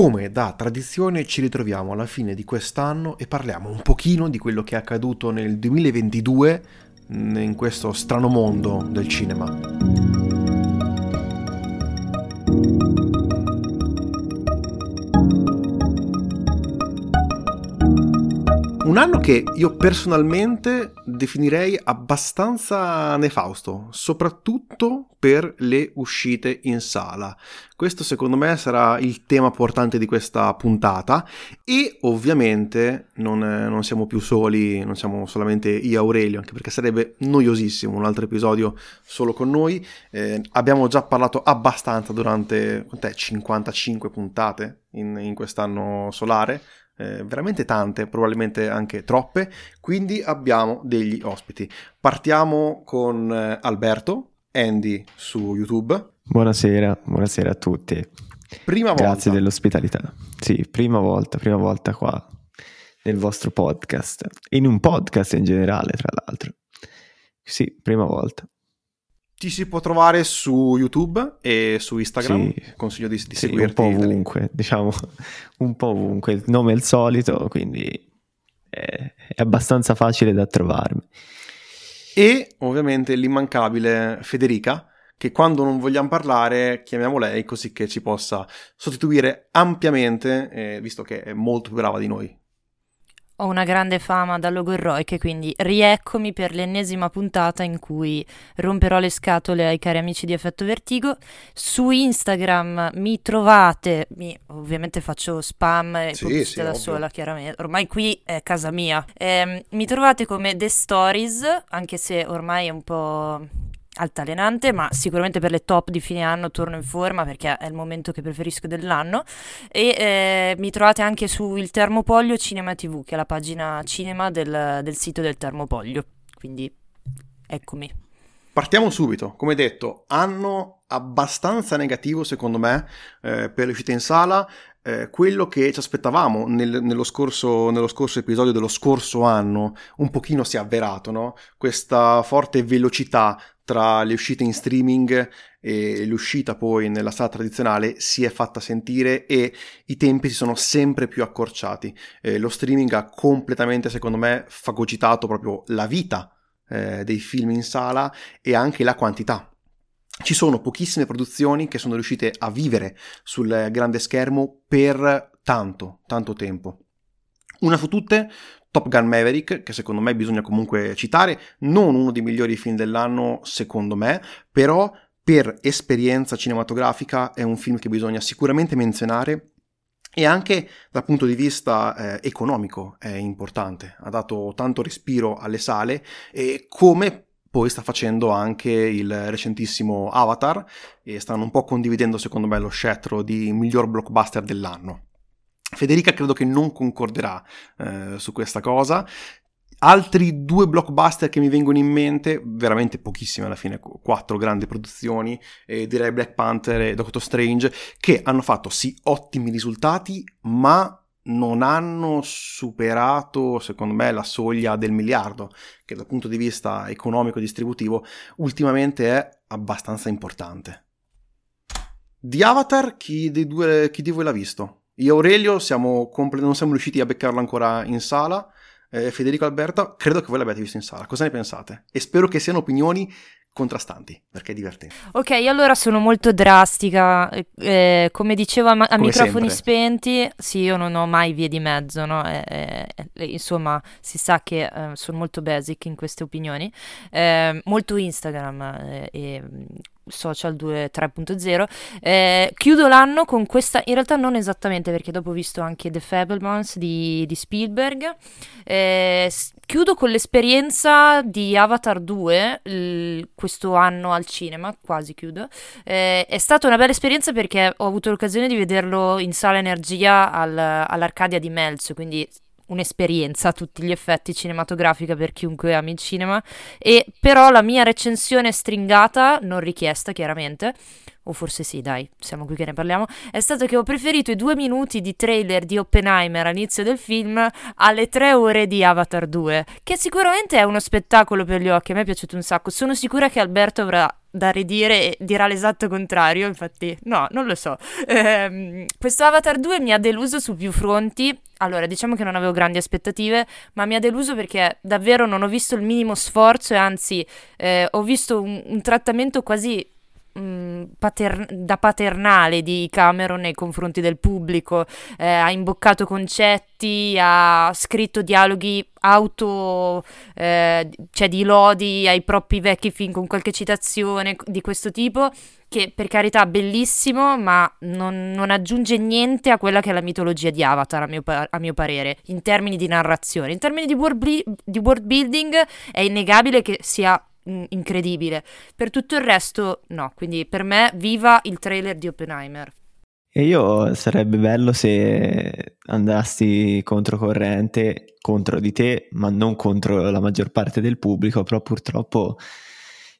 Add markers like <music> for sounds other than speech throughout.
come da tradizione ci ritroviamo alla fine di quest'anno e parliamo un pochino di quello che è accaduto nel 2022 in questo strano mondo del cinema. Anno che io personalmente definirei abbastanza nefausto, soprattutto per le uscite in sala. Questo secondo me sarà il tema portante di questa puntata e ovviamente non, non siamo più soli, non siamo solamente io e Aurelio, anche perché sarebbe noiosissimo un altro episodio solo con noi. Eh, abbiamo già parlato abbastanza durante 55 puntate in, in quest'anno solare eh, veramente tante, probabilmente anche troppe, quindi abbiamo degli ospiti. Partiamo con eh, Alberto, Andy su YouTube. Buonasera, buonasera a tutti. Prima volta. Grazie dell'ospitalità. Sì, prima volta, prima volta qua nel vostro podcast, in un podcast in generale, tra l'altro. Sì, prima volta. Ti si può trovare su YouTube e su Instagram. Sì, Consiglio di, di sì, seguirti. Un po' ovunque, diciamo, <laughs> un po' ovunque. Il nome è il solito, quindi è, è abbastanza facile da trovarmi. E ovviamente l'immancabile Federica, che quando non vogliamo parlare chiamiamo lei così che ci possa sostituire ampiamente, eh, visto che è molto più brava di noi. Ho una grande fama da logorroiche, quindi rieccomi per l'ennesima puntata in cui romperò le scatole ai cari amici di Effetto Vertigo. Su Instagram mi trovate, mi, ovviamente faccio spam e Sì, sì, da ovvio. sola, chiaramente. Ormai qui è casa mia. Ehm, mi trovate come The Stories, anche se ormai è un po' altalenante, ma sicuramente per le top di fine anno torno in forma perché è il momento che preferisco dell'anno. E eh, mi trovate anche su il Termopoglio Cinema TV, che è la pagina cinema del, del sito del Termopoglio. Quindi eccomi. Partiamo subito, come detto, anno abbastanza negativo secondo me eh, per le uscite in sala. Eh, quello che ci aspettavamo nel- nello, scorso, nello scorso episodio dello scorso anno un pochino si è avverato, no? Questa forte velocità tra le uscite in streaming e l'uscita poi nella sala tradizionale si è fatta sentire e i tempi si sono sempre più accorciati. Eh, lo streaming ha completamente, secondo me, fagocitato proprio la vita eh, dei film in sala e anche la quantità. Ci sono pochissime produzioni che sono riuscite a vivere sul grande schermo per tanto, tanto tempo. Una su tutte, Top Gun Maverick, che secondo me bisogna comunque citare, non uno dei migliori film dell'anno secondo me, però per esperienza cinematografica è un film che bisogna sicuramente menzionare e anche dal punto di vista eh, economico è importante, ha dato tanto respiro alle sale e come poi sta facendo anche il recentissimo Avatar e stanno un po' condividendo secondo me lo scettro di miglior blockbuster dell'anno. Federica credo che non concorderà eh, su questa cosa. Altri due blockbuster che mi vengono in mente, veramente pochissime alla fine, qu- quattro grandi produzioni, eh, direi Black Panther e Doctor Strange, che hanno fatto sì ottimi risultati, ma non hanno superato, secondo me, la soglia del miliardo, che dal punto di vista economico e distributivo ultimamente è abbastanza importante. Di Avatar, chi, due, chi di voi l'ha visto? Io e Aurelio siamo comple- non siamo riusciti a beccarlo ancora in sala. Eh, Federico Alberto, credo che voi l'abbiate visto in sala. Cosa ne pensate? E spero che siano opinioni contrastanti, perché è divertente. Ok, allora sono molto drastica. eh, eh, come dicevo a, ma- a Come microfoni sempre. spenti, sì, io non ho mai vie di mezzo, no? Eh, eh, eh, insomma, si sa che eh, sono molto basic in queste opinioni. Molto Instagram e social 2 3.0. Eh, chiudo l'anno con questa, in realtà non esattamente perché dopo ho visto anche The Fablemans di, di Spielberg. Eh, chiudo con l'esperienza di Avatar 2 il- questo anno al cinema, quasi chiudo. Eh, è stata una bella esperienza perché ho avuto l'occasione di vederlo in sala Energia al- all'Arcadia di Melzo, quindi un'esperienza a tutti gli effetti cinematografica per chiunque ami il cinema. E però la mia recensione stringata, non richiesta chiaramente, o forse sì, dai, siamo qui che ne parliamo, è stato che ho preferito i due minuti di trailer di Oppenheimer all'inizio del film alle tre ore di Avatar 2, che sicuramente è uno spettacolo per gli occhi, a me è piaciuto un sacco, sono sicura che Alberto avrà da ridire e dirà l'esatto contrario, infatti no, non lo so. Ehm, questo Avatar 2 mi ha deluso su più fronti, allora diciamo che non avevo grandi aspettative, ma mi ha deluso perché davvero non ho visto il minimo sforzo e anzi eh, ho visto un, un trattamento quasi Mm, pater- da paternale di Cameron nei confronti del pubblico, eh, ha imboccato concetti, ha scritto dialoghi auto, eh, cioè di lodi ai propri vecchi film con qualche citazione di questo tipo, che per carità bellissimo, ma non, non aggiunge niente a quella che è la mitologia di Avatar, a mio, a mio parere, in termini di narrazione. In termini di world, di world building è innegabile che sia incredibile. Per tutto il resto, no. Quindi per me, viva il trailer di Oppenheimer. E io sarebbe bello se andassi controcorrente contro di te, ma non contro la maggior parte del pubblico, però purtroppo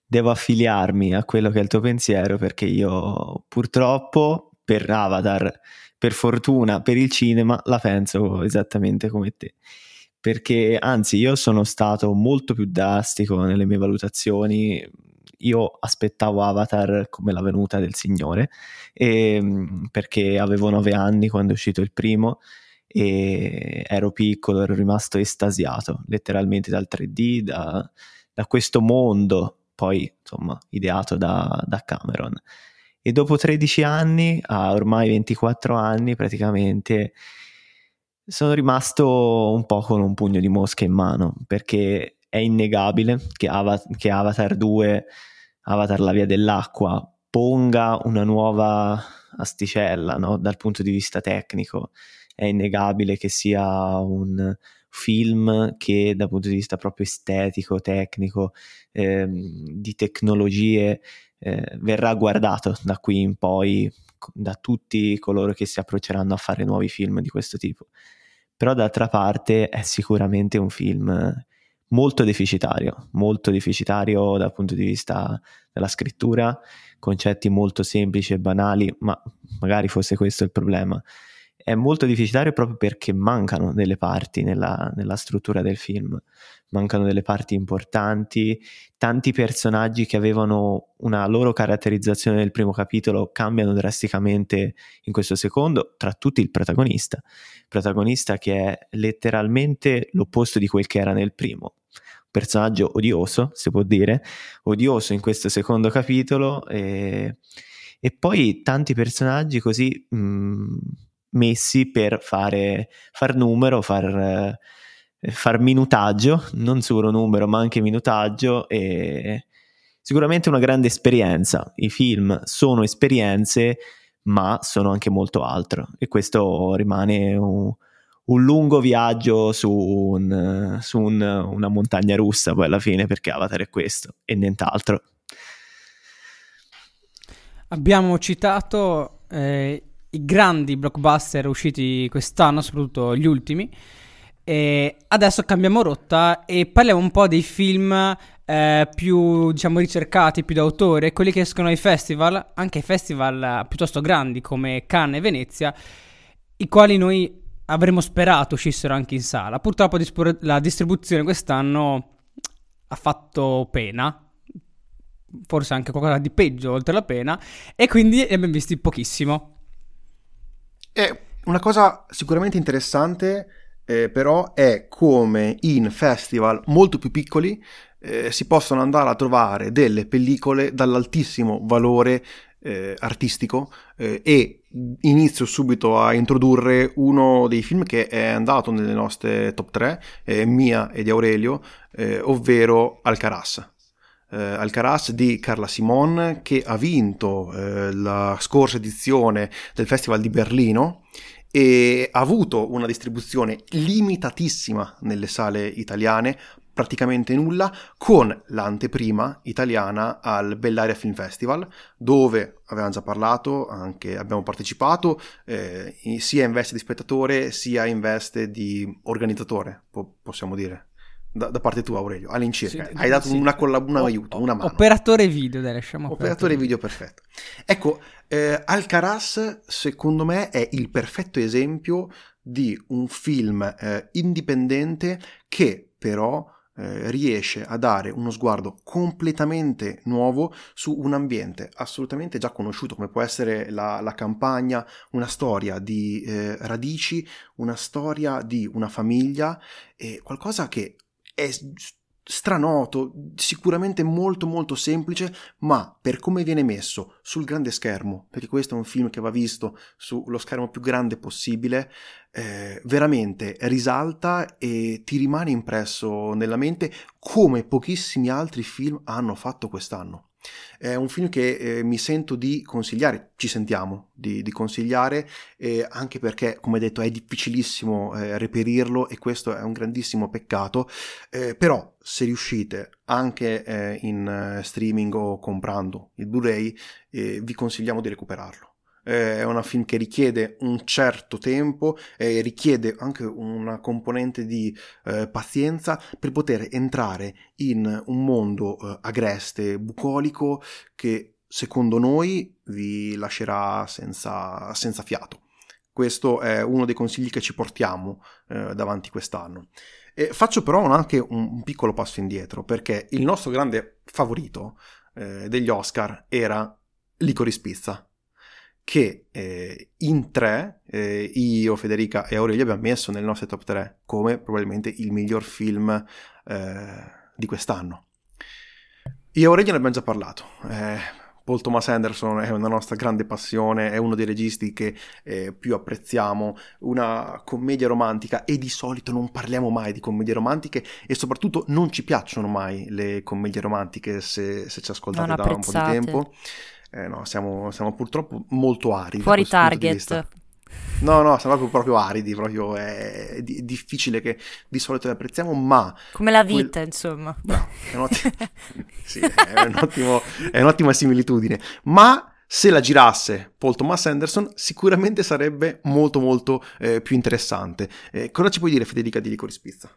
devo affiliarmi a quello che è il tuo pensiero perché io purtroppo per Avatar, per fortuna, per il cinema la penso esattamente come te perché anzi io sono stato molto più drastico nelle mie valutazioni. Io aspettavo Avatar come la venuta del Signore, e, ehm, perché avevo nove anni quando è uscito il primo e ero piccolo, ero rimasto estasiato letteralmente dal 3D, da, da questo mondo poi insomma ideato da, da Cameron. E dopo 13 anni, a ormai 24 anni praticamente, sono rimasto un po' con un pugno di mosche in mano perché è innegabile che, Avatar, che Avatar 2, Avatar la via dell'acqua, ponga una nuova asticella no? dal punto di vista tecnico. È innegabile che sia un film che dal punto di vista proprio estetico, tecnico, ehm, di tecnologie, eh, verrà guardato da qui in poi da tutti coloro che si approcceranno a fare nuovi film di questo tipo però d'altra parte è sicuramente un film molto deficitario, molto deficitario dal punto di vista della scrittura, concetti molto semplici e banali, ma magari fosse questo il problema. È molto deficitario proprio perché mancano delle parti nella, nella struttura del film mancano delle parti importanti, tanti personaggi che avevano una loro caratterizzazione nel primo capitolo cambiano drasticamente in questo secondo, tra tutti il protagonista, protagonista che è letteralmente l'opposto di quel che era nel primo. Personaggio odioso, si può dire, odioso in questo secondo capitolo e, e poi tanti personaggi così mh, mm, messi per fare, far numero, far far minutaggio, non solo numero ma anche minutaggio e sicuramente una grande esperienza. I film sono esperienze ma sono anche molto altro e questo rimane un, un lungo viaggio su, un, su un, una montagna russa poi alla fine perché Avatar è questo e nient'altro. Abbiamo citato eh, i grandi blockbuster usciti quest'anno, soprattutto gli ultimi. E adesso cambiamo rotta e parliamo un po' dei film eh, più, diciamo, ricercati, più d'autore, quelli che escono ai festival, anche ai festival piuttosto grandi come Cannes e Venezia, i quali noi avremmo sperato uscissero anche in sala. Purtroppo la distribuzione quest'anno ha fatto pena, forse anche qualcosa di peggio oltre la pena, e quindi ne abbiamo visti pochissimo. È una cosa sicuramente interessante eh, però è come in festival molto più piccoli eh, si possono andare a trovare delle pellicole dall'altissimo valore eh, artistico eh, e inizio subito a introdurre uno dei film che è andato nelle nostre top 3, eh, mia e di Aurelio, eh, ovvero Alcaraz. Eh, Alcaraz di Carla Simon che ha vinto eh, la scorsa edizione del Festival di Berlino e ha avuto una distribuzione limitatissima nelle sale italiane, praticamente nulla, con l'anteprima italiana al Bellaria Film Festival, dove avevamo già parlato, anche abbiamo partecipato, eh, sia in veste di spettatore sia in veste di organizzatore, po- possiamo dire da, da parte tua Aurelio, all'incirca. Sì, Hai dato sì. una collab- un aiuto, una mano. Operatore video, dai, lasciamo Operatore video perfetto. Ecco, eh, Alcaraz secondo me è il perfetto esempio di un film eh, indipendente che però eh, riesce a dare uno sguardo completamente nuovo su un ambiente assolutamente già conosciuto come può essere la, la campagna, una storia di eh, radici, una storia di una famiglia, e qualcosa che è stranoto, sicuramente molto molto semplice, ma per come viene messo sul grande schermo, perché questo è un film che va visto sullo schermo più grande possibile, eh, veramente risalta e ti rimane impresso nella mente come pochissimi altri film hanno fatto quest'anno. È un film che eh, mi sento di consigliare, ci sentiamo di, di consigliare, eh, anche perché, come detto, è difficilissimo eh, reperirlo e questo è un grandissimo peccato. Eh, però, se riuscite anche eh, in eh, streaming o comprando il Blu-ray, eh, vi consigliamo di recuperarlo. Eh, È un film che richiede un certo tempo e richiede anche una componente di eh, pazienza per poter entrare in un mondo eh, agreste, bucolico, che secondo noi vi lascerà senza, senza fiato. Questo è uno dei consigli che ci portiamo eh, davanti quest'anno. E faccio però anche un, un piccolo passo indietro, perché il nostro grande favorito eh, degli Oscar era Licorice Pizza che eh, in tre, eh, io, Federica e Aurelio abbiamo messo nel nostro top 3 come probabilmente il miglior film eh, di quest'anno. Io e Aurelio ne abbiamo già parlato. eh, Paul Thomas Anderson è una nostra grande passione, è uno dei registi che eh, più apprezziamo, una commedia romantica e di solito non parliamo mai di commedie romantiche e soprattutto non ci piacciono mai le commedie romantiche se, se ci ascoltate da un po' di tempo. Eh, no, siamo, siamo purtroppo molto aridi. Fuori target. No, no, siamo proprio, proprio aridi, proprio è, è di- difficile che di solito le apprezziamo, ma Come la Quel- vita, insomma. Bravo, è, un ottimo- <laughs> sì, è, un ottimo- è un'ottima similitudine. Ma se la girasse Paul Thomas Anderson, sicuramente sarebbe molto molto eh, più interessante. Eh, cosa ci puoi dire, Federica, di Licorice Pizza?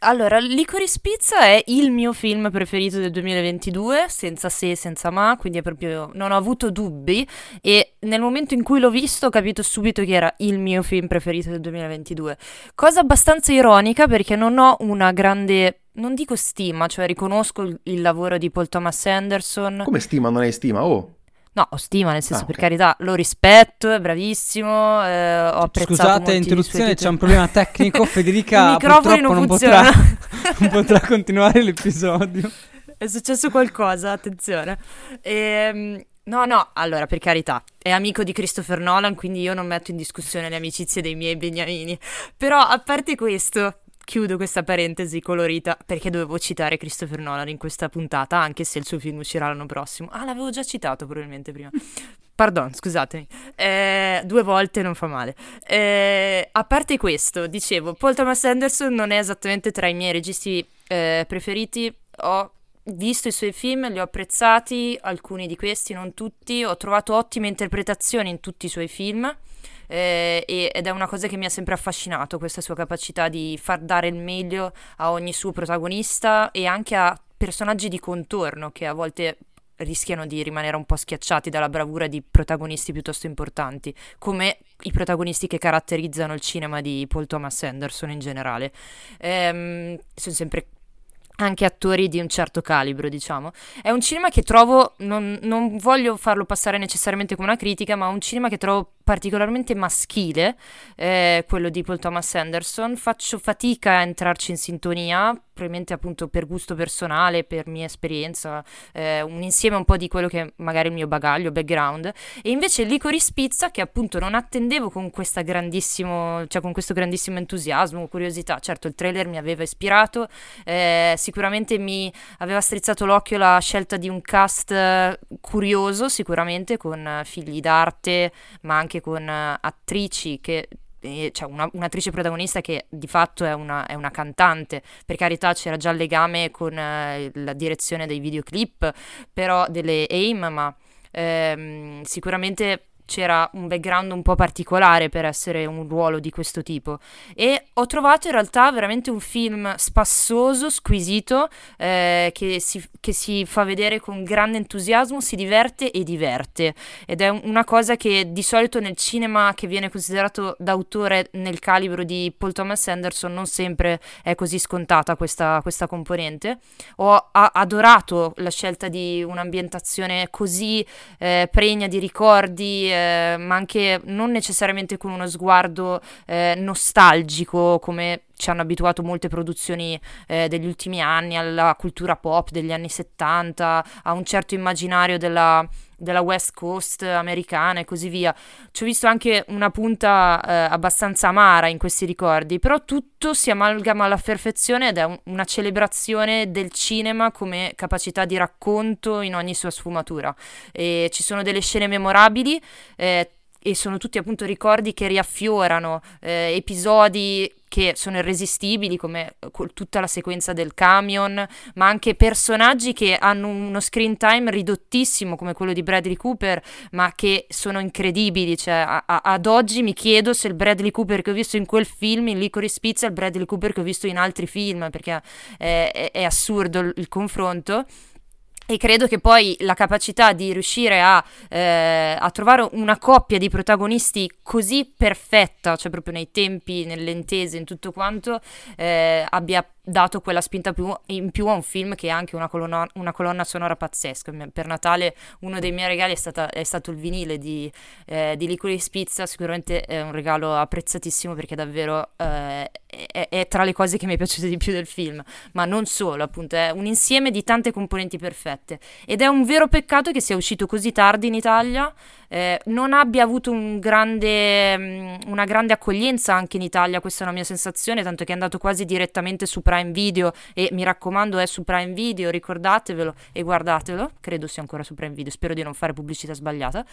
Allora, Licorice Pizza è il mio film preferito del 2022, senza se, senza ma, quindi è proprio non ho avuto dubbi e nel momento in cui l'ho visto ho capito subito che era il mio film preferito del 2022. Cosa abbastanza ironica perché non ho una grande non dico stima, cioè riconosco il lavoro di Paul Thomas Anderson. Come stima, non hai stima? Oh, No, ho stima, nel senso, Ah, per ok. carità, lo rispetto, è bravissimo, eh, ho apprezzato Scusate, interruzione, c'è un problema tecnico. <laughs> Federica purtroppo non non, potrà, <laughs> non potrà continuare l'episodio. <laughs> È successo qualcosa, attenzione. Ehm, no, no, allora, per carità, è amico di Christopher Nolan, quindi io non metto in discussione le amicizie dei miei beniamini. Però, a parte questo, chiudo questa parentesi colorita, perché dovevo citare Christopher Nolan in questa puntata, anche se il suo film uscirà l'anno prossimo. Ah, l'avevo già citato probabilmente prima. <laughs> Pardon, scusatemi. Eh, due volte non fa male. Eh, a parte questo, dicevo, Paul Thomas Anderson non è esattamente tra i miei registi eh, preferiti. Ho visto i suoi film, li ho apprezzati, alcuni di questi, non tutti. Ho trovato ottime interpretazioni in tutti i suoi film. Eh, ed è una cosa che mi ha sempre affascinato, questa sua capacità di far dare il meglio a ogni suo protagonista e anche a personaggi di contorno che a volte rischiano di rimanere un po' schiacciati dalla bravura di protagonisti piuttosto importanti, come i protagonisti che caratterizzano il cinema di Paul Thomas Anderson in generale. Ehm, sono sempre anche attori di un certo calibro, diciamo. È un cinema che trovo, non, non voglio farlo passare necessariamente come una critica, ma un cinema che trovo particolarmente maschile, eh, quello di Paul Thomas Anderson. Faccio fatica a entrarci in sintonia, probabilmente appunto per gusto personale, per mia esperienza, eh, un insieme un po' di quello che è magari il mio bagaglio, background. E invece Licorice Pizza, che appunto non attendevo con, cioè con questo grandissimo entusiasmo, curiosità. Certo, il trailer mi aveva ispirato, eh, sicuramente mi aveva strizzato l'occhio la scelta di un cast eh, curioso, sicuramente con figli d'arte, ma anche con eh, attrici che eh, cioè una- un'attrice protagonista che di fatto è una, è una cantante, per carità c'era già il legame con eh, la direzione dei videoclip, però delle AIM, ma ehm, sicuramente c'era un background un po' particolare per essere un ruolo di questo tipo e ho trovato in realtà veramente un film spassoso, squisito, eh, che, si, che, si, fa vedere con grande entusiasmo, si diverte e diverte ed è una cosa che di solito nel cinema che viene considerato d'autore nel calibro di Paul Thomas Anderson non sempre è così scontata questa, questa componente. Ho a- adorato la scelta di un'ambientazione così eh, pregna di ricordi, eh, ma anche non necessariamente con uno sguardo eh, nostalgico come ci hanno abituato molte produzioni eh, degli ultimi anni alla cultura pop degli anni 70, a un certo immaginario della, della West Coast americana e così via. Ci ho visto anche una punta eh, abbastanza amara in questi ricordi, però tutto si amalgama alla perfezione ed è un, una celebrazione del cinema come capacità di racconto in ogni sua sfumatura. E ci sono delle scene memorabili. Eh, e sono tutti appunto ricordi che riaffiorano eh, episodi che sono irresistibili come eh, tutta la sequenza del camion, ma anche personaggi che hanno uno screen time ridottissimo come quello di Bradley Cooper, ma che sono incredibili, cioè a- a- ad oggi mi chiedo se il Bradley Cooper che ho visto in quel film, in Licorice Pizza, è il Bradley Cooper che ho visto in altri film, perché è, è, è assurdo il, il confronto. E credo che poi la capacità di riuscire a, eh, a, trovare una coppia di protagonisti così perfetta, cioè proprio nei tempi, nelle intese, in tutto quanto, eh, abbia dato quella spinta più, in più a un film che ha anche una colonna, una colonna sonora pazzesca. Per Natale uno dei miei regali è, stata, è stato il vinile di, eh, di Licorice Pizza, sicuramente è un regalo apprezzatissimo perché davvero eh, è, è, tra le cose che mi è piaciute di più del film, ma non solo, appunto, è un insieme di tante componenti perfette. Ed è un vero peccato che sia uscito così tardi in Italia eh, non abbia avuto un grande, mm, una grande accoglienza anche in Italia, questa è una mia sensazione, tanto che è andato quasi direttamente su Prime Video e mi raccomando è su Prime Video, ricordatevelo e guardatelo, credo sia ancora su Prime Video, spero di non fare pubblicità sbagliata,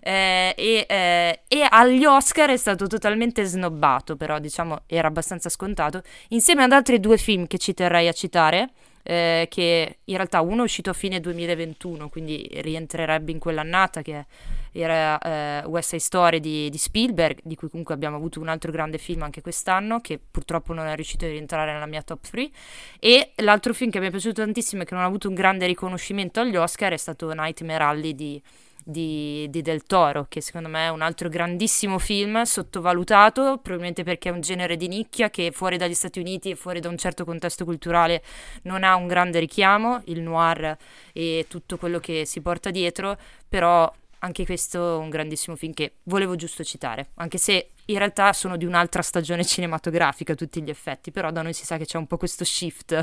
eh, e, eh, e agli Oscar è stato totalmente snobbato, però diciamo era abbastanza scontato, insieme ad altri due film che ci terrei a citare eh, che in realtà uno è uscito a fine 2021, quindi rientrerebbe in quell'annata che era eh, West Side Story di, di, Spielberg, di cui comunque abbiamo avuto un altro grande film anche quest'anno, che purtroppo non è riuscito a rientrare nella mia top 3. E l'altro film che mi è piaciuto tantissimo e che non ha avuto un grande riconoscimento agli Oscar è stato Nightmare Alley di di, di, Del Toro, che secondo me è un altro grandissimo film, sottovalutato, probabilmente perché è un genere di nicchia che fuori dagli Stati Uniti e fuori da un certo contesto culturale non ha un grande richiamo, il noir e tutto quello che si porta dietro, però anche questo è un grandissimo film che volevo giusto citare, anche se in realtà sono di un'altra stagione cinematografica tutti gli effetti, però da noi si sa che c'è un po' questo shift.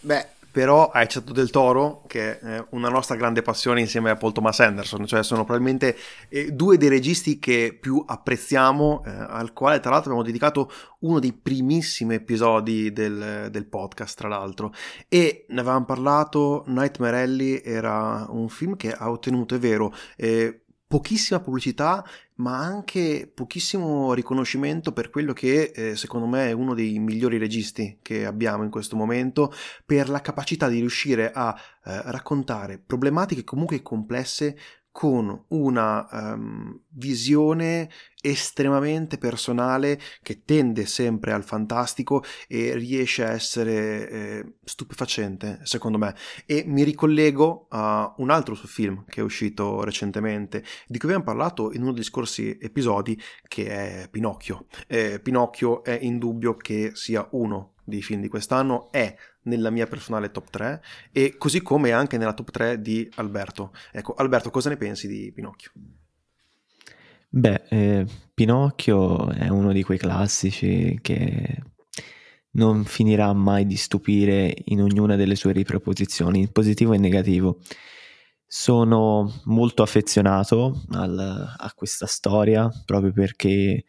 Beh, però hai citato Del Toro, che è una nostra grande passione insieme a Paul Thomas Anderson, cioè sono probabilmente eh, due dei registi che più apprezziamo, eh, al quale tra l'altro abbiamo dedicato uno dei primissimi episodi del, del, podcast, tra l'altro, e ne avevamo parlato, Nightmare Alley era un film che ha ottenuto, è vero, eh, pochissima pubblicità, ma anche pochissimo riconoscimento per quello che eh, secondo me è uno dei migliori registi che abbiamo in questo momento, per la capacità di riuscire a eh, raccontare problematiche comunque complesse con una um, visione estremamente personale che tende sempre al fantastico e riesce a essere eh, stupefacente secondo me. E mi ricollego a un altro suo film che è uscito recentemente di cui abbiamo parlato in uno degli scorsi episodi che è Pinocchio. Eh, Pinocchio è indubbio che sia uno dei film di quest'anno è nella mia personale top 3 e così come anche nella top 3 di Alberto. Ecco, Alberto, cosa ne pensi di Pinocchio? Beh, eh, Pinocchio è uno di quei classici che non finirà mai di stupire in ognuna delle sue riproposizioni, in positivo e negativo. Sono molto affezionato al, a questa storia proprio perché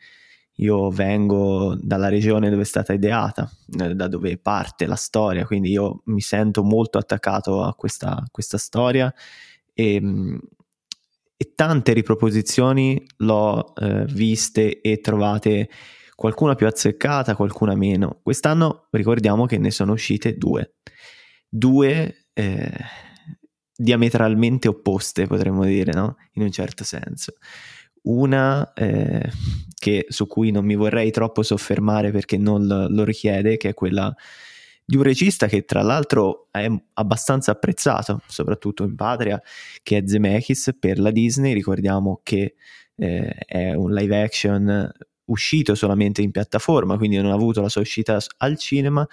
io vengo dalla regione dove è stata ideata, eh, da dove parte la storia, quindi io mi sento molto attaccato a questa, questa storia e, e, tante riproposizioni l'ho eh, viste e trovate qualcuna più azzeccata, qualcuna meno. Quest'anno ricordiamo che ne sono uscite due, due eh, diametralmente opposte, potremmo dire, no? in un certo senso Una eh, che, su cui non mi vorrei troppo soffermare perché non lo richiede, che è quella di un regista che tra l'altro è abbastanza apprezzato, soprattutto in patria, che è Zemeckis per la Disney. Ricordiamo che eh, è un live action uscito solamente in piattaforma, quindi non ha avuto la sua uscita al cinema,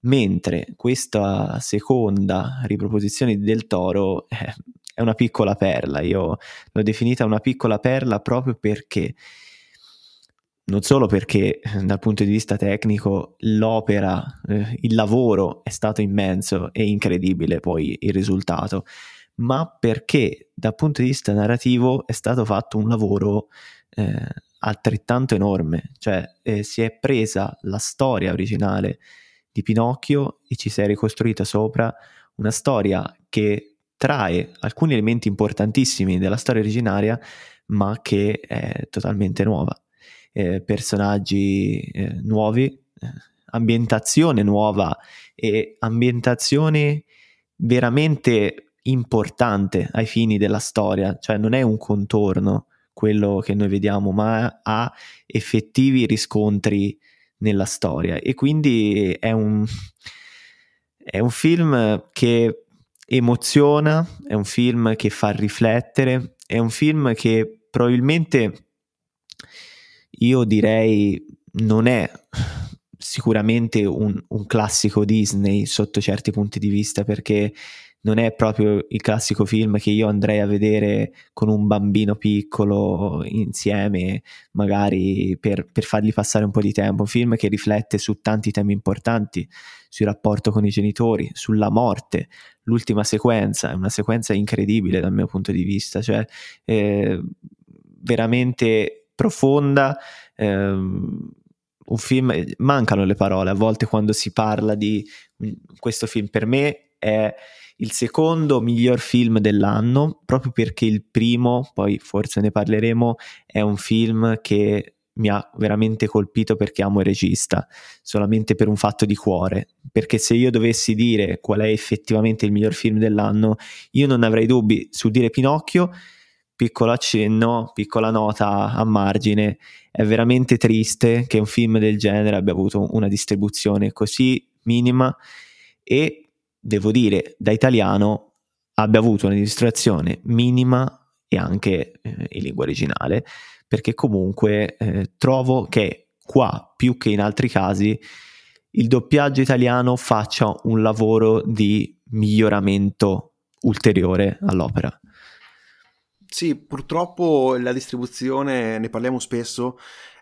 mentre questa seconda riproposizione di Del Toro eh, è una piccola perla. Io l'ho definita una piccola perla proprio perché non solo perché dal punto di vista tecnico l'opera, eh, il lavoro è stato immenso e incredibile poi il risultato, ma perché dal punto di vista narrativo è stato fatto un lavoro eh, altrettanto enorme, cioè eh, si è presa la storia originale di Pinocchio e ci si è ricostruita sopra una storia che trae alcuni elementi importantissimi della storia originaria, ma che è totalmente nuova. Eh, personaggi eh, nuovi, eh, ambientazione nuova e ambientazione veramente importante ai fini della storia, cioè non è un contorno quello che noi vediamo, ma ha effettivi riscontri nella storia. E quindi è un, è un film che emoziona, è un film che fa riflettere, è un film che probabilmente io direi non è sicuramente un, un, classico Disney sotto certi punti di vista perché non è proprio il classico film che io andrei a vedere con un bambino piccolo insieme, magari per, per fargli passare un po' di tempo. Un film che riflette su tanti temi importanti, sul rapporto con i genitori, sulla morte. L'ultima sequenza è una sequenza incredibile dal mio punto di vista, cioè eh, veramente profonda. Ehm, un film, mancano le parole a volte quando si parla di questo film. Per me è il secondo miglior film dell'anno, proprio perché il primo, poi forse ne parleremo, è un film che mi ha veramente colpito perché amo il regista, solamente per un fatto di cuore, perché se io dovessi dire qual è effettivamente il miglior film dell'anno, io non avrei dubbi sul dire Pinocchio. Piccolo accenno, piccola nota a margine, è veramente triste che un film del genere abbia avuto una distribuzione così minima e, devo dire, da italiano abbia avuto una distribuzione minima e anche eh, in lingua originale, perché comunque eh, trovo che qua, più che in altri casi, il doppiaggio italiano faccia un lavoro di miglioramento ulteriore all'opera. Sì, purtroppo la distribuzione, ne parliamo spesso,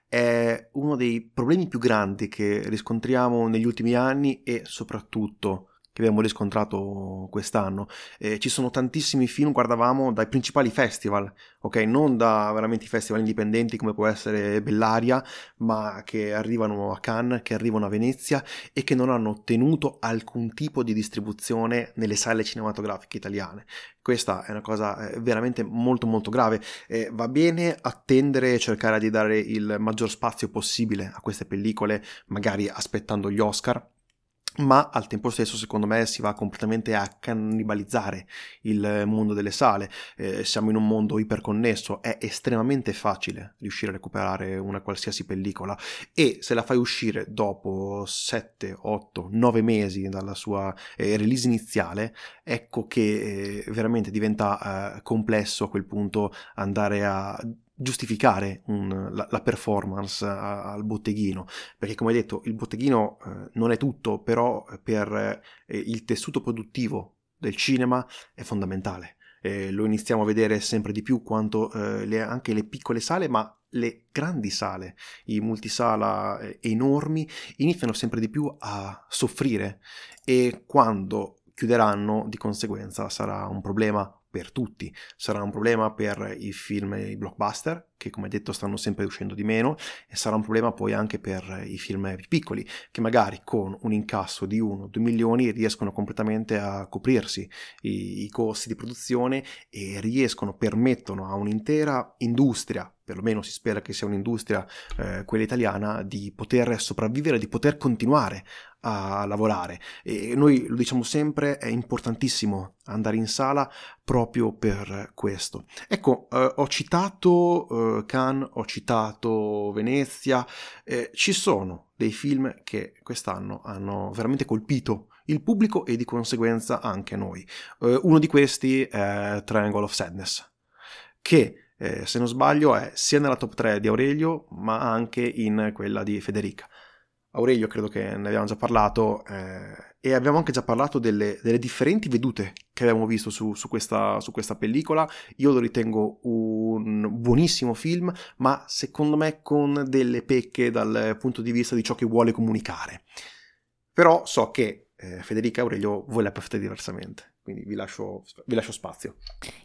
è uno dei problemi più grandi che riscontriamo negli ultimi anni e soprattutto che abbiamo riscontrato quest'anno. Eh, ci sono tantissimi film, guardavamo dai principali festival, ok? Non da veramente festival indipendenti come può essere Bellaria, ma che arrivano a Cannes, che arrivano a Venezia e che non hanno ottenuto alcun tipo di distribuzione nelle sale cinematografiche italiane. Questa è una cosa eh, veramente molto molto grave. Eh, va bene attendere e cercare di dare il maggior spazio possibile a queste pellicole, magari aspettando gli Oscar ma al tempo stesso secondo me si va completamente a cannibalizzare il mondo delle sale, eh, siamo in un mondo iperconnesso, è estremamente facile riuscire a recuperare una qualsiasi pellicola. E se la fai uscire dopo 7, 8, 9 mesi dalla sua eh, release iniziale, ecco che eh, veramente diventa eh, complesso a quel punto andare a giustificare un, la, la, performance a, al botteghino, perché come detto il botteghino eh, non è tutto, però per eh, il tessuto produttivo del cinema è fondamentale. Eh, lo iniziamo a vedere sempre di più quanto eh, le, anche le piccole sale, ma le grandi sale, i multisala eh, enormi, iniziano sempre di più a soffrire e quando chiuderanno di conseguenza sarà un problema per tutti. Sarà un problema per i film i blockbuster, che come detto stanno sempre uscendo di meno, e sarà un problema poi anche per i film piccoli, che magari con un incasso di 1-2 milioni riescono completamente a coprirsi i, i costi di produzione e riescono, permettono a un'intera industria perlomeno si spera che sia un'industria, eh, quella italiana, di poter sopravvivere, di poter continuare a lavorare. E noi lo diciamo sempre, è importantissimo andare in sala proprio per questo. Ecco, eh, ho citato eh, Cannes, ho citato Venezia, eh, ci sono dei film che quest'anno hanno veramente colpito il pubblico e di conseguenza anche noi. Uh, uno di questi è Triangle of Sadness, che eh, se non sbaglio è sia nella top 3 di Aurelio ma anche in quella di Federica. Aurelio credo che ne abbiamo già parlato eh, e abbiamo anche già parlato delle, delle differenti vedute che abbiamo visto su, su, questa, su, questa, pellicola. Io lo ritengo un buonissimo film, ma secondo me con delle pecche dal punto di vista di ciò che vuole comunicare. Però so che eh, Federica e Aurelio voi la perfette diversamente, quindi vi lascio, vi lascio spazio.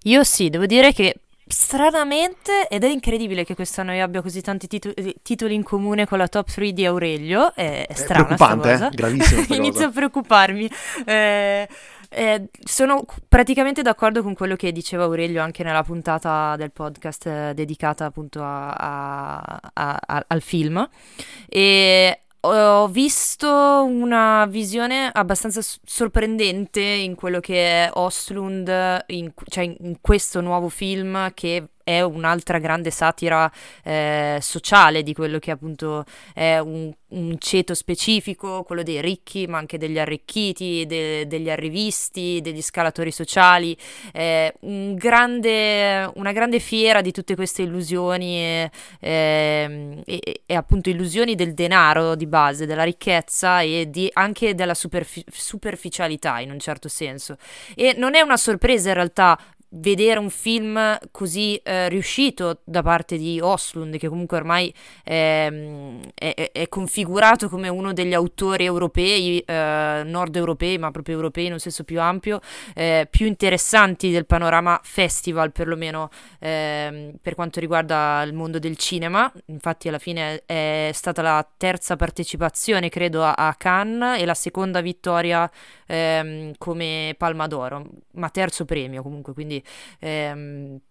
Io sì, devo dire che stranamente, ed è incredibile che quest'anno io abbia così tanti titoli, titoli in comune con la top 3 di Aurelio, è, è strana preoccupante, eh? gravissimo <laughs> Inizio a preoccuparmi. Eh, eh, sono praticamente d'accordo con quello che diceva Aurelio anche nella puntata del podcast eh, dedicata appunto a, a, a, al film. E ho visto una visione abbastanza sorprendente in quello che è Oslund, in, cioè in questo nuovo film che è un'altra grande satira eh, sociale di quello che appunto è un, un, ceto specifico, quello dei ricchi, ma anche degli arricchiti, de, degli arrivisti, degli scalatori sociali, eh, un grande, una grande fiera di tutte queste illusioni e, e, e, e, appunto illusioni del denaro di base, della ricchezza e di, anche della superfi- superficialità in un certo senso. E non è una sorpresa in realtà vedere un film così eh, riuscito da parte di Oslund, che comunque ormai eh, è, è, configurato come uno degli autori europei, eh, nord europei, ma proprio europei in un senso più ampio, eh, più interessanti del panorama festival, perlomeno ehm, per quanto riguarda il mondo del cinema. Infatti, alla fine è stata la terza partecipazione, credo, a, a Cannes e la seconda vittoria ehm, come Palma d'Oro, ma terzo premio comunque, quindi ehm,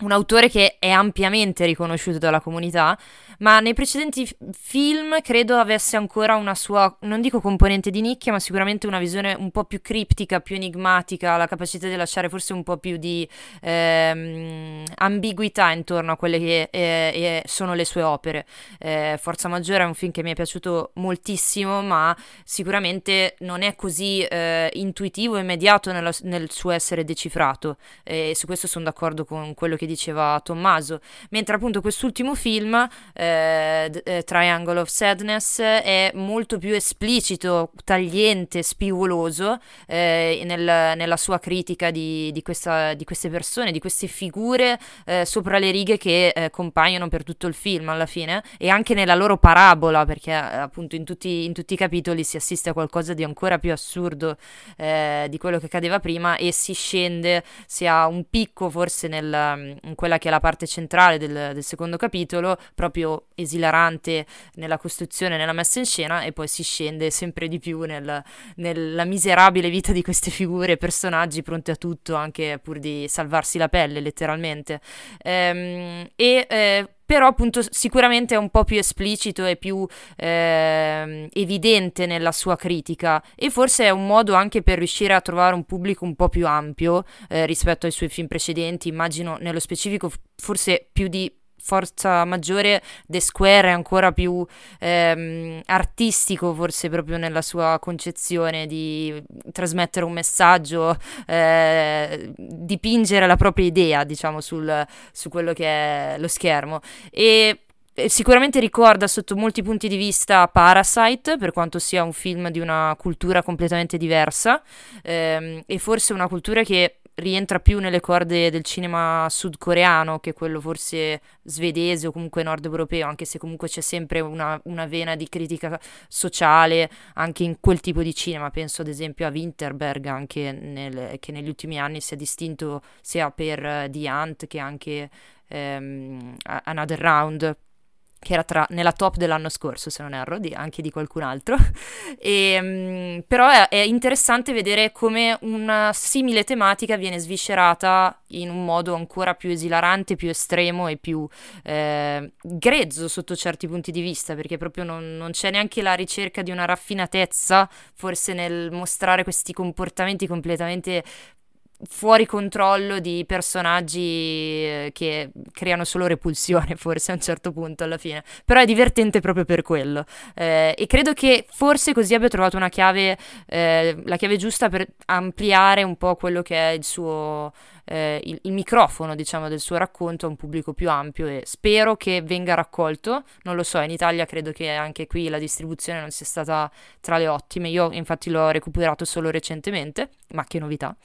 un autore che è ampiamente riconosciuto dalla comunità, ma nei precedenti film credo avesse ancora una sua, non dico componente di nicchia, ma sicuramente una visione un po' più criptica, più enigmatica, la capacità di lasciare forse un po' più di ehm, ambiguità intorno a quelle che eh, sono le sue opere. Eh, Forza Maggiore è un film che mi è piaciuto moltissimo, ma sicuramente non è così eh, intuitivo e immediato nella, nel suo essere decifrato. E su questo sono d'accordo con quello che che diceva Tommaso, mentre appunto quest'ultimo film, eh, eh, Triangle of Sadness, è molto più esplicito, tagliente, spigoloso eh, nel, nella sua critica di, di, questa, di, queste persone, di queste figure eh, sopra le righe che eh, compaiono per tutto il film alla fine e anche nella loro parabola, perché eh, appunto in tutti, in tutti i capitoli si assiste a qualcosa di ancora più assurdo di quello che accadeva prima e si scende, si ha un picco forse nel, in quella che è la parte centrale del, del, secondo capitolo, proprio esilarante nella costruzione, nella messa in scena, e poi si scende sempre di più nel, nella miserabile vita di queste figure, personaggi pronti a tutto, anche pur di salvarsi la pelle, letteralmente. Ehm, e eh, però appunto sicuramente è un po' più esplicito e più eh, evidente nella sua critica. E forse è un modo anche per riuscire a trovare un pubblico un po' più ampio eh, rispetto ai suoi film precedenti, immagino nello specifico forse più di forza maggiore The Square è ancora più ehm, artistico forse proprio nella sua concezione di trasmettere un messaggio eh, dipingere la propria idea diciamo sul, su quello che è lo schermo. E sicuramente ricorda sotto molti punti di vista Parasite, per quanto sia un film di una cultura completamente diversa, ehm, e forse una cultura che rientra più nelle corde del cinema sudcoreano che quello forse svedese o comunque nord europeo, anche se comunque c'è sempre una, una, vena di critica sociale anche in quel tipo di cinema. Penso ad esempio a Winterberg, anche nel, che negli ultimi anni si è distinto sia per uh, The Ant che anche um, Another Round. Che era tra, nella top dell'anno scorso, se non erro, di, anche di qualcun altro. <laughs> e, um, però è, è, interessante vedere come una simile tematica viene sviscerata in un modo ancora più esilarante, più estremo e più eh, grezzo sotto certi punti di vista, perché proprio non, non c'è neanche la ricerca di una raffinatezza, forse nel mostrare questi comportamenti completamente fuori controllo di personaggi eh, che creano solo repulsione <laughs> forse a un certo punto alla fine. Però è divertente proprio per quello. Eh, e credo che forse così abbia trovato una chiave eh, la chiave giusta per ampliare un po' quello che è il suo eh, il, il, microfono diciamo del suo racconto a un pubblico più ampio e spero che venga raccolto. Non lo so in Italia credo che anche qui la distribuzione non sia stata tra le ottime. Io infatti l'ho recuperato solo recentemente ma che novità.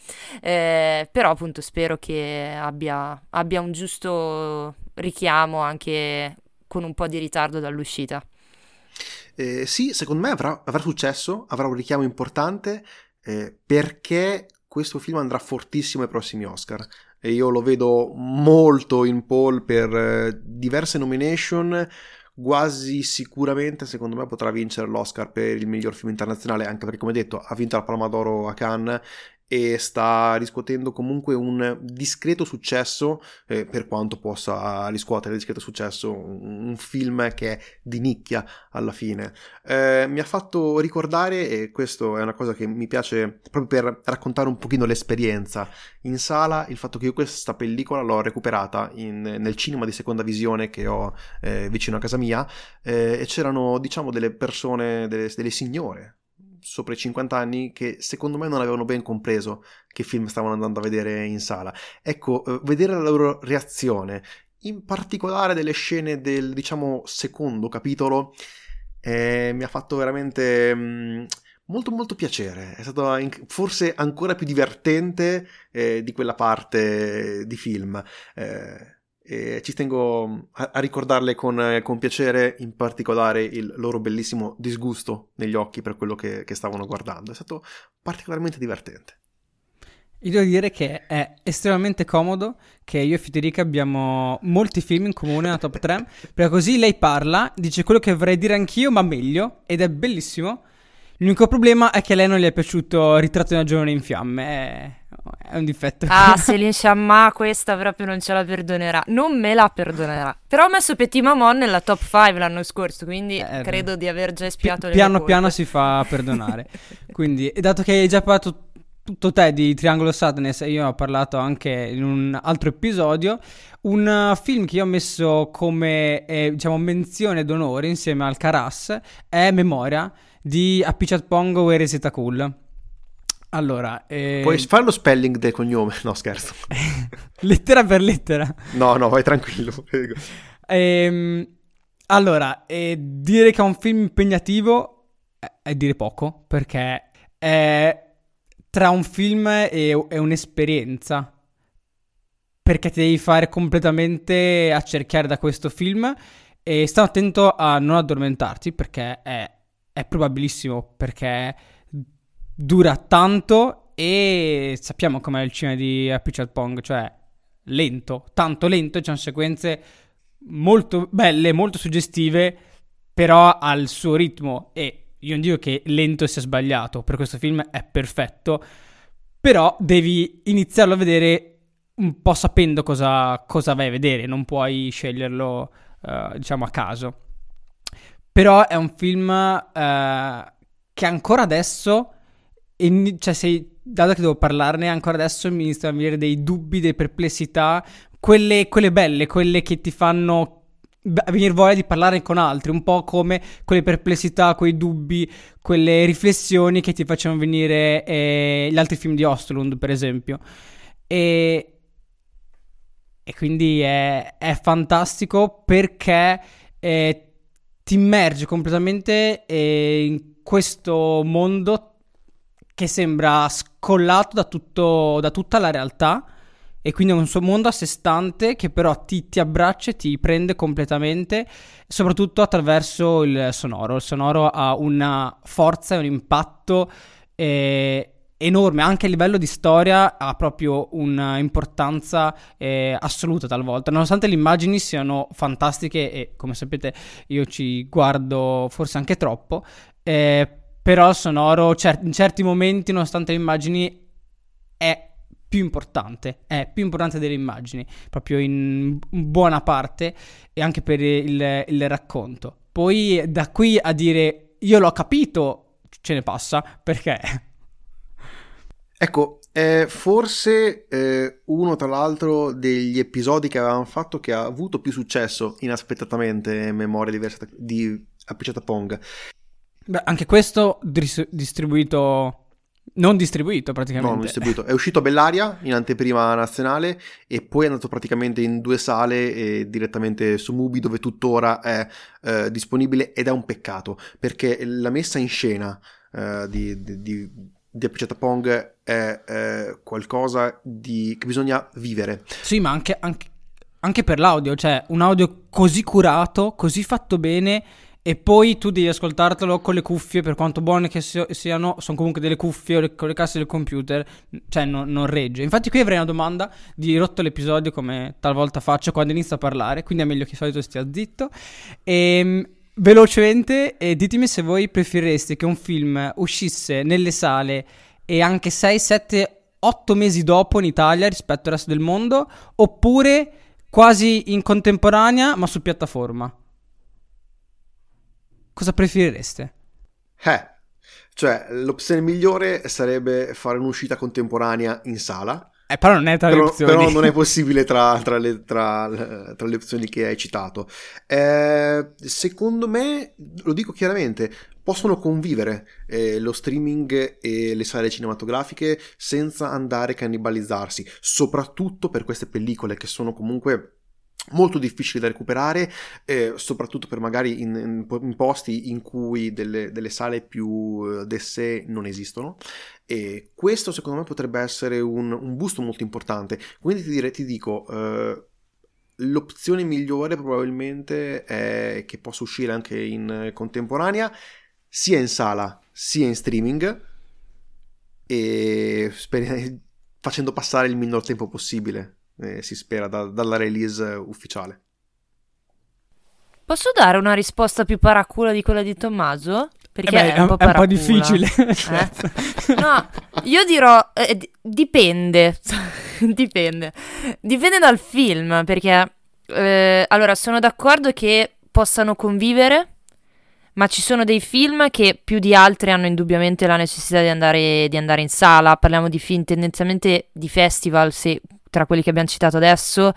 Eh, però appunto spero che abbia, abbia un giusto richiamo anche con un po' di ritardo dall'uscita. Eh, sì, secondo me avrà, avrà, successo, avrà un richiamo importante eh, perché questo film andrà fortissimo ai prossimi Oscar. E io lo vedo molto in pole per eh, diverse nomination. Quasi sicuramente secondo me potrà vincere l'Oscar per il miglior film internazionale anche perché come detto ha vinto la Palma d'Oro a Cannes e sta riscuotendo comunque un discreto successo, eh, per quanto possa riscuotere discreto successo, un, un, film che è di nicchia alla fine. Eh, mi ha fatto ricordare, e questo è una cosa che mi piace proprio per raccontare un pochino l'esperienza in sala, il fatto che io questa pellicola l'ho recuperata in, nel cinema di seconda visione che ho eh, vicino a casa mia eh, e c'erano diciamo delle persone, delle, delle signore sopra i 50 anni che secondo me non avevano ben compreso che film stavano andando a vedere in sala. Ecco, eh, vedere la loro reazione, in particolare delle scene del, diciamo, secondo capitolo, eh, mi ha fatto veramente... Mm, molto molto piacere, è stato forse ancora più divertente eh, di quella parte di film. Eh, e ci tengo a, a ricordarle con, con, piacere in particolare il loro bellissimo disgusto negli occhi per quello che, che stavano guardando. È stato particolarmente divertente. Io devo dire che è estremamente comodo che io e Federica abbiamo molti film in comune nella top 3, <laughs> perché così lei parla, dice quello che vorrei dire anch'io, ma meglio, ed è bellissimo. L'unico problema è che a lei non gli è piaciuto Ritratto di una giovane in fiamme. È, è un difetto. Ah, <laughs> Celine Sciamma questa proprio non ce la perdonerà. Non me la perdonerà. Però ho messo Petit Mamon nella top 5 l'anno scorso, quindi eh, credo di aver già espiato Pi- Piano piano si fa perdonare. <laughs> quindi, dato che hai già parlato tutto te di Triangolo Sadness io ho parlato anche in un altro episodio, un film che io ho messo come eh, diciamo menzione d'onore insieme al Caras è Memoria di Appicciat Pongo e Reseta Cool. Allora, eh... puoi fare lo spelling del cognome? <laughs> No, scherzo. <laughs> lettera per lettera. No, no, vai tranquillo. ehm, allora, eh, dire che è un film impegnativo è, dire poco, perché è tra un film e, e un'esperienza. Perché ti devi fare completamente accerchiare da questo film e sta attento a non addormentarti perché è è probabilissimo perché dura tanto e sappiamo com'è il cinema di Happy Pong, cioè lento, tanto lento, c'è sequenze molto belle, molto suggestive, però al suo ritmo e io non dico che lento sia sbagliato, per questo film è perfetto, però devi iniziarlo a vedere un po' sapendo cosa, cosa vai a vedere, non puoi sceglierlo uh, diciamo a caso. Però è un film uh, che ancora adesso, in, cioè se, dato che devo parlarne, ancora adesso mi iniziano a venire dei dubbi, delle perplessità, quelle, quelle belle, quelle che ti fanno venire voglia di parlare con altri, un po' come quelle perplessità, quei dubbi, quelle riflessioni che ti facevano venire eh, gli altri film di Ostlund, per esempio. E, e quindi è, è fantastico perché eh, ti immergi completamente eh, in questo mondo che sembra scollato da, tutto, da tutta la realtà e quindi è un suo mondo a sé stante che però ti, ti, abbraccia e ti prende completamente, soprattutto attraverso il sonoro. Il sonoro ha una forza e un impatto e, enorme, anche a livello di storia ha proprio un'importanza eh, assoluta talvolta, nonostante le immagini siano fantastiche e come sapete io ci guardo forse anche troppo, eh, però sonoro cer- in certi momenti, nonostante le immagini, è più importante, è più importante delle immagini, proprio in buona parte e anche per il, il racconto. Poi da qui a dire io l'ho capito, ce ne passa, perché Ecco, è forse eh, uno tra l'altro degli episodi che avevamo fatto che ha avuto più successo inaspettatamente in memoria diversa di Appicciata Pong. Beh, anche questo dis- distribuito non distribuito praticamente. No, non distribuito. È uscito a Bellaria in anteprima nazionale e poi è andato praticamente in due sale e direttamente su Mubi dove tuttora è eh, disponibile ed è un peccato perché la messa in scena eh, di, di, di di Appicciata Pong è eh, qualcosa di, che bisogna vivere. Sì, ma anche, anche, anche, per l'audio, cioè un audio così curato, così fatto bene e poi tu devi ascoltartelo con le cuffie, per quanto buone che siano, sono comunque delle cuffie con le casse del computer, cioè no, non regge. Infatti qui avrei una domanda di rotto l'episodio come talvolta faccio quando inizio a parlare, quindi è meglio che di solito stia zitto. E ehm, velocemente, eh, ditemi se voi preferireste che un film uscisse nelle sale e anche 6, 7, 8 mesi dopo in Italia rispetto al resto del mondo, oppure quasi in contemporanea ma su piattaforma. Cosa preferireste? Eh, cioè l'opzione migliore sarebbe fare un'uscita contemporanea in sala eh, però non è tra però, le opzioni. Però non è <laughs> possibile tra, tra, le, tra, tra le, opzioni che hai citato. Eh, secondo me, lo dico chiaramente, possono convivere eh, lo streaming e le sale cinematografiche senza andare a cannibalizzarsi, soprattutto per queste pellicole che sono comunque molto difficili da recuperare, eh, soprattutto per magari in, in, posti in cui delle, delle sale più eh, d'esse non esistono. E questo secondo me potrebbe essere un, un boost molto importante. Quindi ti, dire, ti dico, eh, l'opzione migliore probabilmente è che possa uscire anche in contemporanea, sia in sala sia in streaming, e sper- <laughs> facendo passare il minor tempo possibile eh, si spera da, dalla release ufficiale. Posso dare una risposta più paracula di quella di Tommaso? Perché eh beh, è, un po, è un po' difficile. Eh? <laughs> no, io dirò eh, dipende. <laughs> dipende. Dipende dal film, perché eh, allora sono d'accordo che possano convivere, ma ci sono dei film che più di altri hanno indubbiamente la necessità di andare, di andare in sala. Parliamo di film tendenzialmente di festival, se tra quelli che abbiamo citato adesso,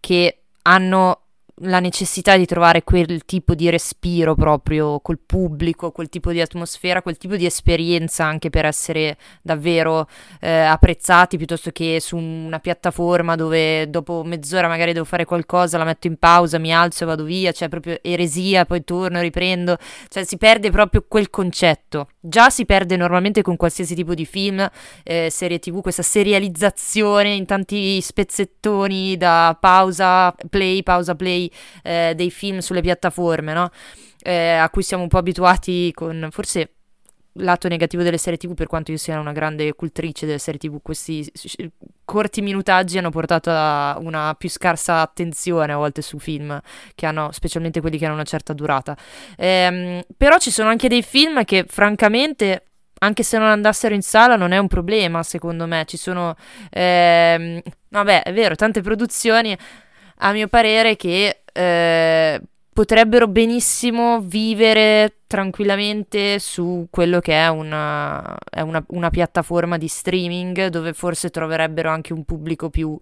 che hanno la necessità di trovare quel tipo di respiro proprio col pubblico, quel tipo di atmosfera, quel tipo di esperienza anche per essere davvero eh, apprezzati piuttosto che su una piattaforma dove dopo mezz'ora magari devo fare qualcosa, la metto in pausa, mi alzo e vado via, cioè proprio eresia, poi torno, riprendo, cioè si perde proprio quel concetto. Già si perde normalmente con qualsiasi tipo di film, eh, serie tv, questa serializzazione in tanti spezzettoni da pausa, play, pausa, play eh, dei film sulle piattaforme, no? eh, a cui siamo un po' abituati con forse lato negativo delle serie tv per quanto io sia una grande cultrice delle serie tv questi corti minutaggi hanno portato a una più scarsa attenzione a volte su film che hanno specialmente quelli che hanno una certa durata ehm, però ci sono anche dei film che francamente anche se non andassero in sala non è un problema secondo me ci sono ehm, vabbè è vero tante produzioni a mio parere, che eh, potrebbero benissimo vivere tranquillamente su quello che è, una, è una, una, piattaforma di streaming dove forse troverebbero anche un pubblico più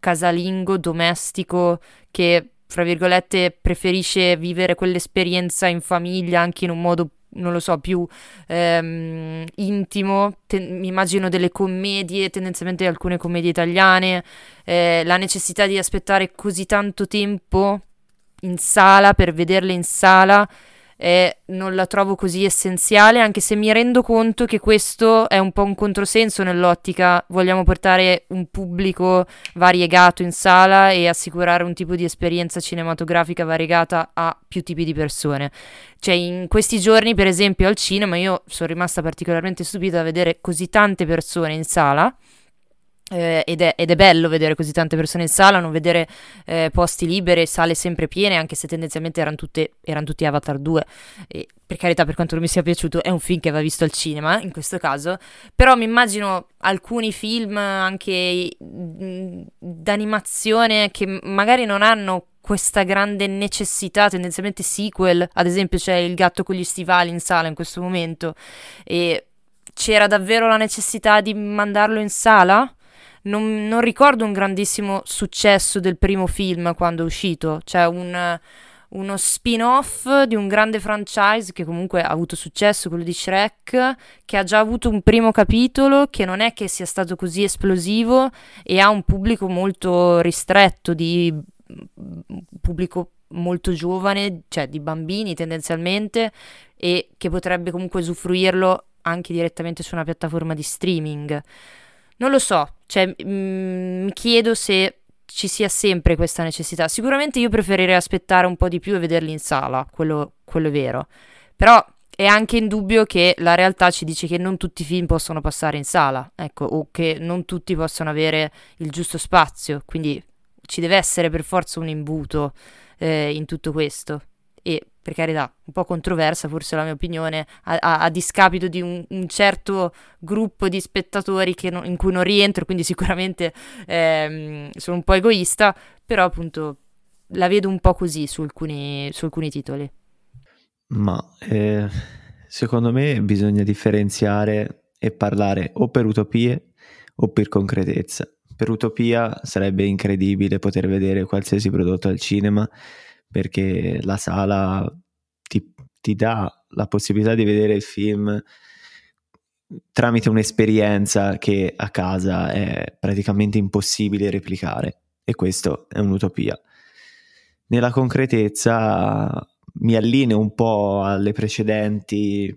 casalingo, domestico, che fra virgolette preferisce vivere quell'esperienza in famiglia anche in un modo non lo so, più ehm, intimo. Te- mi immagino delle commedie, tendenzialmente alcune commedie italiane, eh, la necessità di aspettare così tanto tempo in sala per vederle in sala. E non la trovo così essenziale, anche se mi rendo conto che questo è un po' un controsenso nell'ottica vogliamo portare un pubblico variegato in sala e assicurare un tipo di esperienza cinematografica variegata a più tipi di persone. Cioè, in questi giorni, per esempio, al cinema, io sono rimasta particolarmente stupita da vedere così tante persone in sala eh, ed, è, ed, è, bello vedere così tante persone in sala, non vedere eh, posti liberi, sale sempre piene, anche se tendenzialmente erano, tutte, erano tutti Avatar 2. E, per carità, per quanto non mi sia piaciuto, è un film che va visto al cinema in questo caso. Però mi immagino alcuni film anche d'animazione che magari non hanno questa grande necessità, tendenzialmente sequel. Ad esempio, c'è Il gatto con gli stivali in sala in questo momento. E c'era davvero la necessità di mandarlo in sala? Non, non, ricordo un grandissimo successo del primo film quando è uscito, cioè un, uno spin-off di un grande franchise che comunque ha avuto successo, quello di Shrek, che ha già avuto un primo capitolo, che non è che sia stato così esplosivo e ha un pubblico molto ristretto, di pubblico molto giovane, cioè di bambini tendenzialmente, e che potrebbe comunque usufruirlo anche direttamente su una piattaforma di streaming. Non lo so, cioè mm, mi chiedo se ci sia sempre questa necessità. Sicuramente io preferirei aspettare un po' di più e vederli in sala, quello, quello è vero. Però è anche indubbio che la realtà ci dice che non tutti i film possono passare in sala, ecco, o che non tutti possono avere il giusto spazio, quindi ci deve essere per forza un imbuto eh, in tutto questo. Per carità, un po' controversa forse la mia opinione, a, a, a discapito di un, un, certo gruppo di spettatori non, in cui non rientro, quindi sicuramente ehm, sono un po' egoista, però appunto la vedo un po' così su alcuni, su alcuni titoli. Ma eh, secondo me bisogna differenziare e parlare o per utopie o per concretezza. Per utopia sarebbe incredibile poter vedere qualsiasi prodotto al cinema perché la sala ti, ti dà la possibilità di vedere il film tramite un'esperienza che a casa è praticamente impossibile replicare e questo è un'utopia. Nella concretezza mi allineo un po' alle precedenti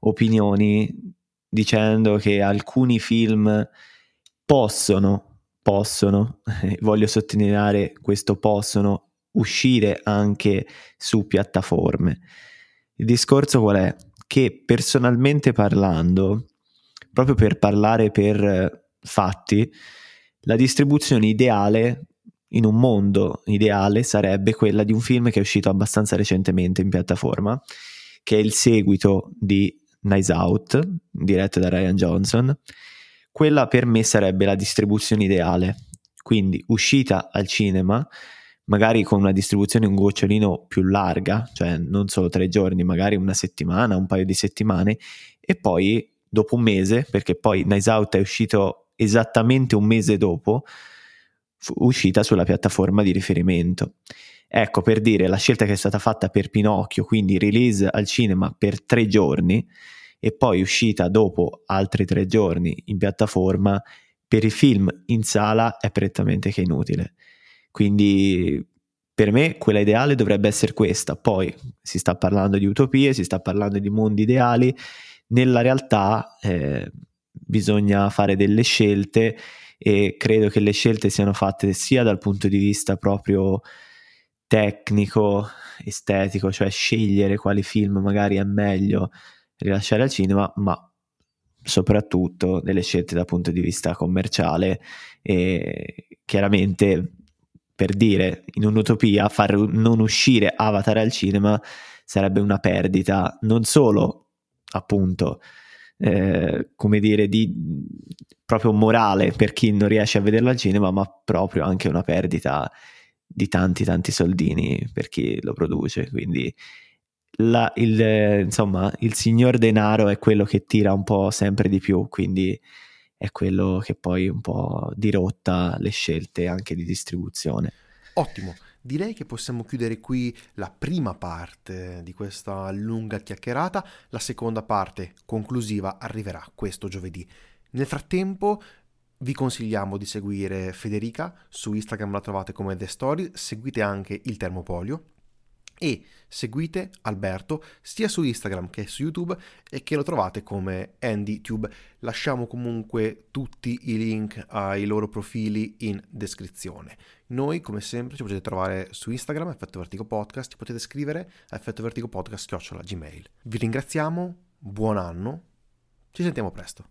opinioni dicendo che alcuni film possono, possono, <laughs> voglio sottolineare questo possono uscire anche su piattaforme. Il discorso qual è? Che personalmente parlando, proprio per parlare per fatti, la distribuzione ideale in un mondo ideale sarebbe quella di un film che è uscito abbastanza recentemente in piattaforma, che è il seguito di Nice Out, diretto da Ryan Johnson. Quella per me sarebbe la distribuzione ideale, quindi uscita al cinema magari con una distribuzione un gocciolino più larga, cioè non solo tre giorni, magari una settimana, un paio di settimane, e poi dopo un mese, perché poi Nice Out è uscito esattamente un mese dopo, uscita sulla piattaforma di riferimento. Ecco, per dire, la scelta che è stata fatta per Pinocchio, quindi release al cinema per tre giorni e poi uscita dopo altri tre giorni in piattaforma, per i film in sala è prettamente che inutile. Quindi per me quella ideale dovrebbe essere questa. Poi si sta parlando di utopie, si sta parlando di mondi ideali. Nella realtà eh, bisogna fare delle scelte e credo che le scelte siano fatte sia dal punto di vista proprio tecnico, estetico, cioè scegliere quali film magari è meglio rilasciare al cinema, ma soprattutto delle scelte dal punto di vista commerciale e chiaramente per dire, in un'utopia, far non uscire Avatar al cinema sarebbe una perdita non solo, appunto, eh, come dire, di proprio morale per chi non riesce a vederlo al cinema, ma proprio anche una perdita di tanti tanti soldini per chi lo produce. Quindi la, il, insomma, il signor denaro è quello che tira un po' sempre di più, quindi è quello che poi un po' dirotta le scelte anche di distribuzione. Ottimo, direi che possiamo chiudere qui la prima parte di questa lunga chiacchierata, la seconda parte conclusiva arriverà questo giovedì. Nel frattempo vi consigliamo di seguire Federica, su Instagram la trovate come The Story, seguite anche il Termopolio e seguite Alberto sia su Instagram che su YouTube e che lo trovate come AndyTube. Lasciamo comunque tutti i link ai loro profili in descrizione. Noi, come sempre, ci potete trovare su Instagram, Effetto Vertigo Podcast, ci potete scrivere a effettovertigopodcast.gmail. Vi ringraziamo, buon anno, ci sentiamo presto.